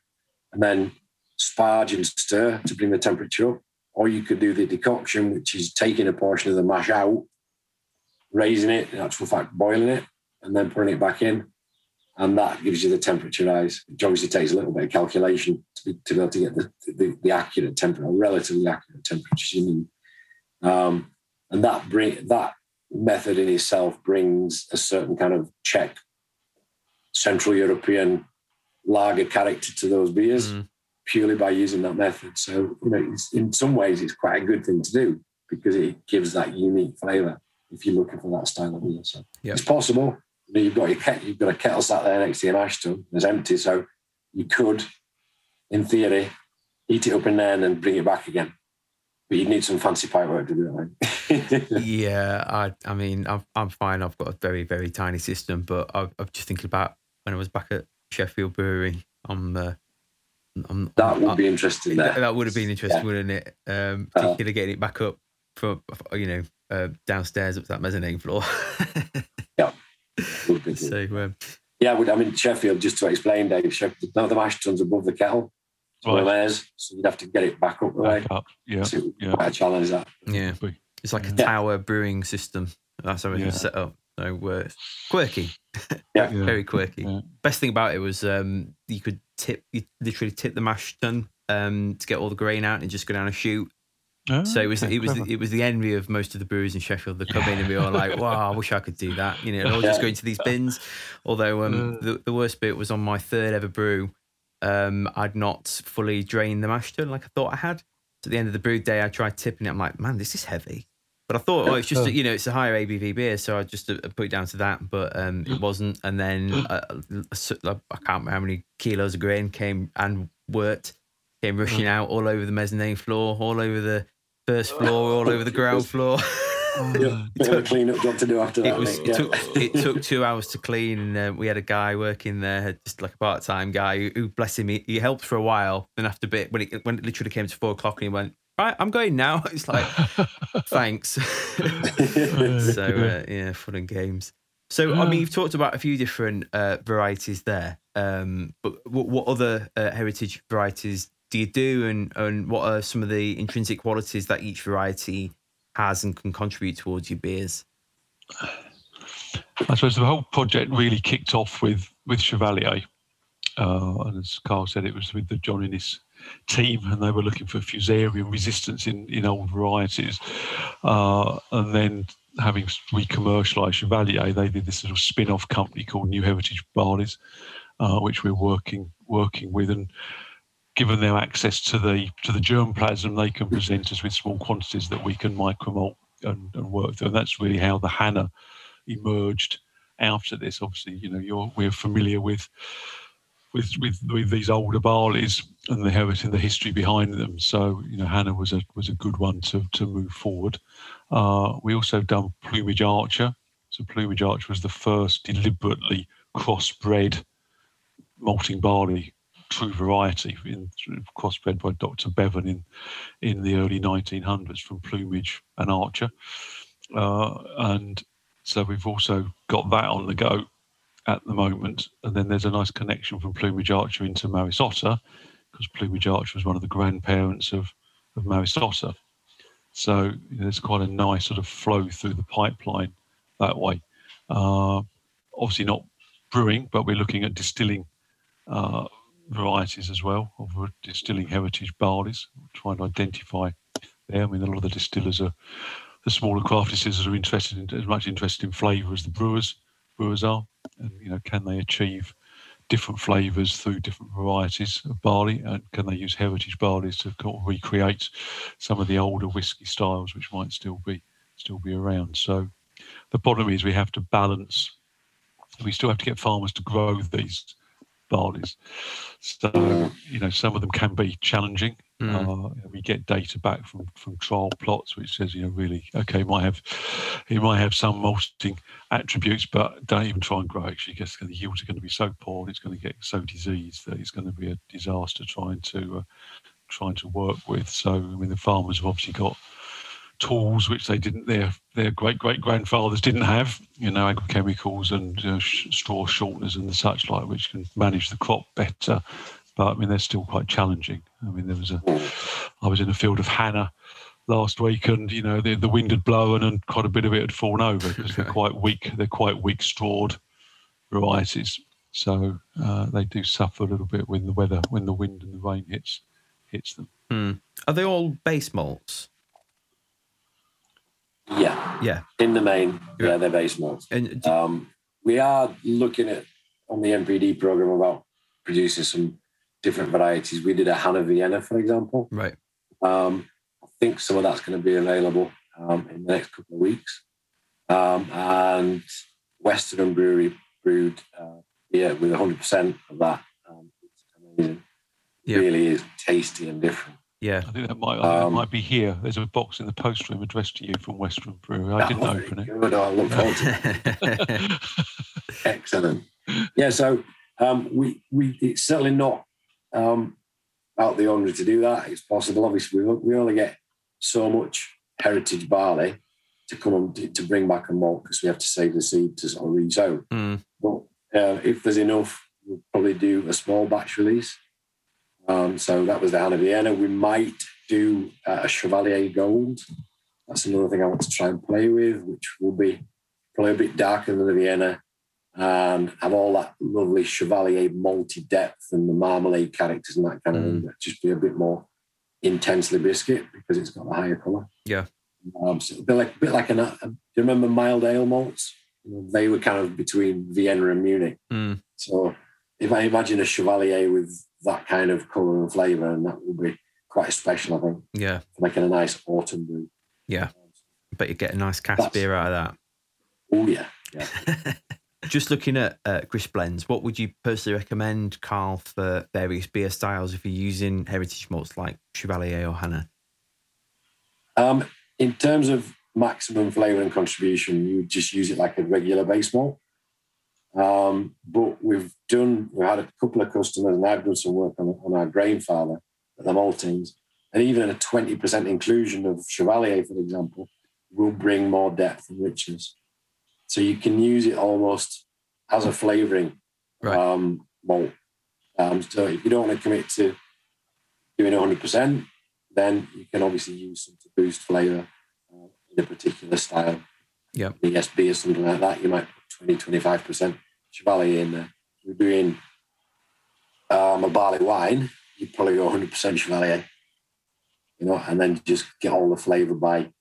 and then sparge and stir to bring the temperature up. Or you could do the decoction, which is taking a portion of the mash out, raising it, in actual fact, boiling it, and then putting it back in. And that gives you the temperature rise, which obviously takes a little bit of calculation to be, to be able to get the, the, the accurate temperature, relatively accurate temperature you need. Um, and that bring that method in itself brings a certain kind of Czech, Central European lager character to those beers mm. Purely by using that method. So you know, in some ways, it's quite a good thing to do because it gives that unique flavour if you're looking for that style of beer. So yep. it's possible. You know, you've got your kettle, you've got a kettle sat there next to your mash tun. It's empty, so you could, in theory, heat it up in there and then bring it back again but you'd need some fancy pipework to do that. yeah, I I mean I'm I'm fine. I've got a very very tiny system, but I, I'm just thinking about when I was back at Sheffield Brewery. I'm, uh, I'm that would I, be interesting. There. That, that, would have been interesting, yeah. wouldn't it? Um, uh-huh. particularly uh, getting it back up from you know uh, downstairs up to that mezzanine floor. yeah. So um, yeah, I mean Sheffield. Just to explain, Dave, Sheffield, no, the mash tuns above the kettle right. theirs, so you'd have to get it back up the back way. Up. Yeah, so yeah. Quite a challenge that. Yeah, it's like a tower brewing system. That's how it's set up. So uh, quirky, yeah, very quirky. Yeah. Best thing about it was um, you could tip, you literally tip the mash tun um, to get all the grain out and just go down a chute. Oh, so it was okay, it was clever. it was the envy of most of the brewers in Sheffield that come in and be all like, "Wow, I wish I could do that." You know, all just go into these bins. Although um, uh. the, the worst bit was on my third ever brew um, I'd not fully drained the mash tun like I thought I had. So at the end of the brew day, I tried tipping it. I'm like, man, this is heavy. But I thought, oh, it's just a, you know, it's a higher ABV beer, so I just uh, put it down to that, but um, it wasn't. And then uh, I can't remember how many kilos of grain came and worked, came rushing out all over the mezzanine floor, all over the first floor, all over the ground floor. yeah, it took, clean up job to do after that. It, was, it, took, it took two hours to clean, and uh, we had a guy working there, just like a part time guy, who, who, bless him, he, he helped for a while. Then after a bit, when it when it literally came to four o'clock, and he went, right, I'm going now. It's like, thanks. so uh, yeah, fun and games. So I mean, you've talked about a few different uh, varieties there, um, but what, what other uh, heritage varieties do you do, and and what are some of the intrinsic qualities that each variety has and can contribute towards your beers? I suppose the whole project really kicked off with with Chevalier, uh, and as Carl said, it was with the John Innes team, and they were looking for fusarium resistance in, in old varieties. Uh, and then having re-commercialised Chevalier, they did this sort of spin-off company called New Heritage Barleys, uh, which we're working working with, and given their access to the to the germplasm, they can present us with small quantities that we can micromalt and, and work through. And that's really how the Hannah emerged after this. Obviously, you know, we're familiar with with with, with these older barleys and the heritage and the history behind them. So you know, Hannah was a was a good one to to move forward. Uh, we also done plumage archer. So plumage archer was the first deliberately crossbred malting barley true variety in crossbred by Dr. Beaven in in the early 1900s from plumage and archer. Uh, and so we've also got that on the go at the moment. And then there's a nice connection from Plumage Archer into Maris Otter, because Plumage Archer was one of the grandparents of, of Maris Otter. So you know, there's quite a nice sort of flow through the pipeline that way. Uh, obviously not brewing, but we're looking at distilling uh, varieties as well, of distilling heritage barleys, trying to identify there. I mean, a lot of the distillers are, the smaller craft distillers are interested in, as much interested in flavour as the brewers brewers are, and you know, can they achieve different flavours through different varieties of barley, and can they use heritage barleys to kind of recreate some of the older whiskey styles which might still be still be around? So the problem is we have to balance. We still have to get farmers to grow these barleys. So you know, some of them can be challenging Mm. Uh, we get data back from, from trial plots which says, you know, really, okay, might have it might have some malting attributes, but don't even try and grow it because the yields are going to be so poor, it's going to get so diseased that it's going to be a disaster trying to uh, trying to work with. So, I mean, the farmers have obviously got tools which they didn't their their great great grandfathers didn't have you know agrochemicals and uh, straw shorteners and the such like which can manage the crop better but I mean they're still quite challenging. I mean there was a, I was in a field of Hannah last week, and you know the the wind had blown and quite a bit of it had fallen over because they're quite weak. They're quite weak strawed varieties, so uh, they do suffer a little bit when the weather, when the wind and the rain hits hits them. Hmm. Are they all base malts? Yeah, yeah. In the main, yeah, they're base malts. And do- um, we are looking at on the NPD program about producing some different varieties. We did a Hannah Vienna, for example. Right. Um, I think some of that's going to be available um, in the next couple of weeks. Um, and Western Brewery brewed uh, yeah with 100% of that. Um, it's amazing. It really is tasty and different. Yeah, I think that might that um, might be here. There's a box in the post room addressed to you from Western Brewery. I didn't open it. Good. I look forward to it. Excellent. Yeah, so um, we we it's certainly not um, out the ordinary to do that. It's possible. Obviously, we, we only get so much heritage barley to come on to, to bring back a malt because we have to save the seed to sort of resow. Mm. But uh, if there's enough, we'll probably do a small batch release. Um, so that was the Hannah Vienna. We might do uh, a Chevalier Gold. That's another thing I want to try and play with, which will be probably a bit darker than the Vienna, and have all that lovely Chevalier multi depth and the marmalade characters and that kind of thing. Mm. Just be a bit more intensely biscuit because it's got a higher colour. Yeah. Um, so a bit like, a bit like an. Uh, do you remember mild ale malts? You know, they were kind of between Vienna and Munich. Mm. So if I imagine a Chevalier with that kind of colour and flavour, and that would be quite special, I think. Yeah. Making a nice autumn brew. Yeah. But you get a nice cast That's- beer out of that. Oh yeah, yeah. Just looking at uh, grist blends, what would you personally recommend, Carl, for various beer styles if you're using heritage malts like Chevalier or Hannah? Um, in terms of maximum flavour and contribution, you just use it like a regular base malt. Um, but we've done, we had a couple of customers, and I've done some work on, on our Grainfather, the maltings, and even a 20% inclusion of Chevalier, for example, will bring more depth and richness. So you can use it almost as a flavouring Right. um, malt. Um, so if you don't want to commit to doing 100%, then you can obviously use some to boost flavour uh, in a particular style. Yep. ESB or something like that, you might put 20, 25% Chevalier in there. If you're doing um, a barley wine, you'd probably go 100% Chevalier, you know, and then just get all the flavour by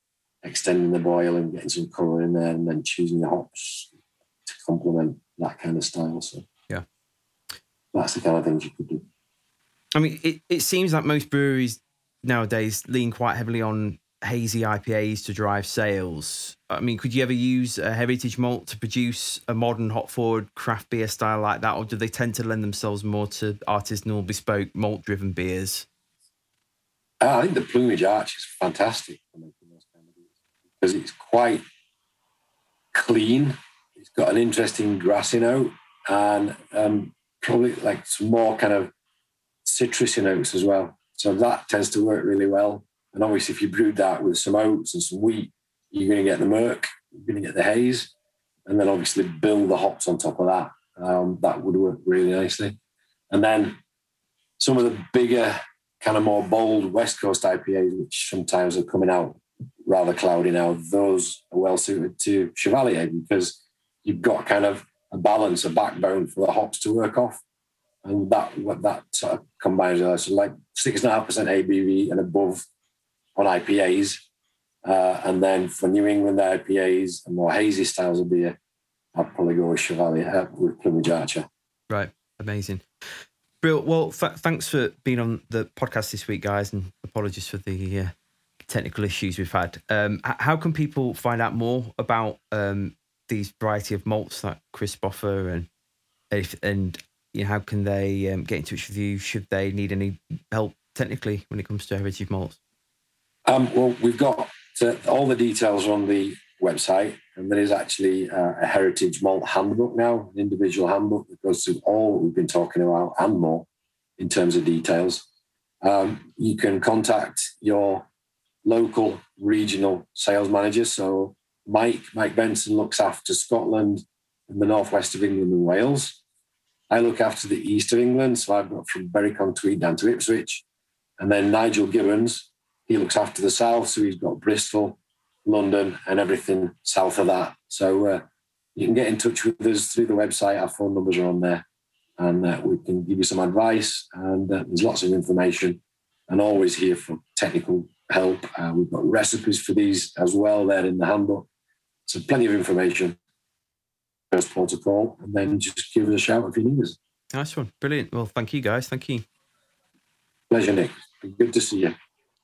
extending the boil and getting some colour in there and then choosing the hops to complement that kind of style. So, Yeah. That's the kind of things you could do. I mean, it, it seems like most breweries nowadays lean quite heavily on hazy IPAs to drive sales. I mean, could you ever use a heritage malt to produce a modern hop forward craft beer style like that, or do they tend to lend themselves more to artisanal, bespoke, malt driven beers? Uh, I think the plumage arch is fantastic for making those kind of beers because it's quite clean. It's got an interesting grassy note and um, probably like some more kind of citrusy notes as well. So that tends to work really well. And obviously, if you brewed that with some oats and some wheat, you're going to get the murk, you're going to get the haze, and then obviously build the hops on top of that. Um, that would work really nicely. And then some of the bigger kind of more bold West Coast IPAs, which sometimes are coming out rather cloudy now, those are well suited to Chevalier because you've got kind of a balance, a backbone for the hops to work off. And that what that sort of combines with so like six and a half percent ABV and above on IPAs. Uh, and then for New England IPAs and more hazy styles of beer, I'd probably go with Chevalier uh, with Plumage Archer. Right. Amazing. Brill. Well, th- thanks for being on the podcast this week, guys, and apologies for the uh, technical issues we've had. Um, how can people find out more about um, these variety of malts that Crisp offer and if, and you know, how can they um, get in touch with you should they need any help technically when it comes to heritage malts? Um, well, we've got uh, all the details on the website, and there is actually uh, a heritage malt handbook now, an individual handbook that goes through all we've been talking about and more in terms of details. Um, you can contact your local regional sales managers. So Mike, Mike Benson looks after Scotland and the northwest of England and Wales. I look after the east of England, so I've got from Berwick on Tweed down to Ipswich. And then Nigel Gibbons, he looks after the south, so he's got Bristol, London, and everything south of that. So uh, you can get in touch with us through the website. Our phone numbers are on there, and uh, we can give you some advice. And uh, there's lots of information, and always here for technical help. Uh, we've got recipes for these as well there in the handbook. So plenty of information. First protocol, and then just give us a shout if you need us. Nice one. Brilliant. Well, thank you, guys. Thank you. Pleasure, Nick. Good to see you.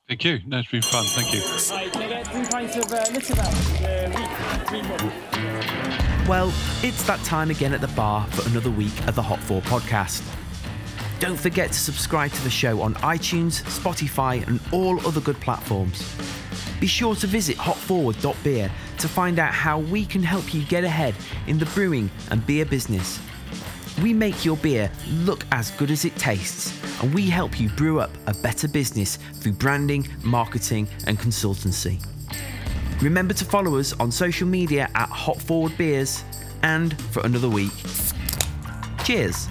Thank you. No, it's been fun. Thank you. Well, it's that time again at the bar for another week of the Hop Forward podcast. Don't forget to subscribe to the show on iTunes, Spotify, and all other good platforms. Be sure to visit hopforward.beer to find out how we can help you get ahead in the brewing and beer business. We make your beer look as good as it tastes, and we help you brew up a better business through branding, marketing, and consultancy. Remember to follow us on social media at Hop Forward Beers, and for another week, cheers.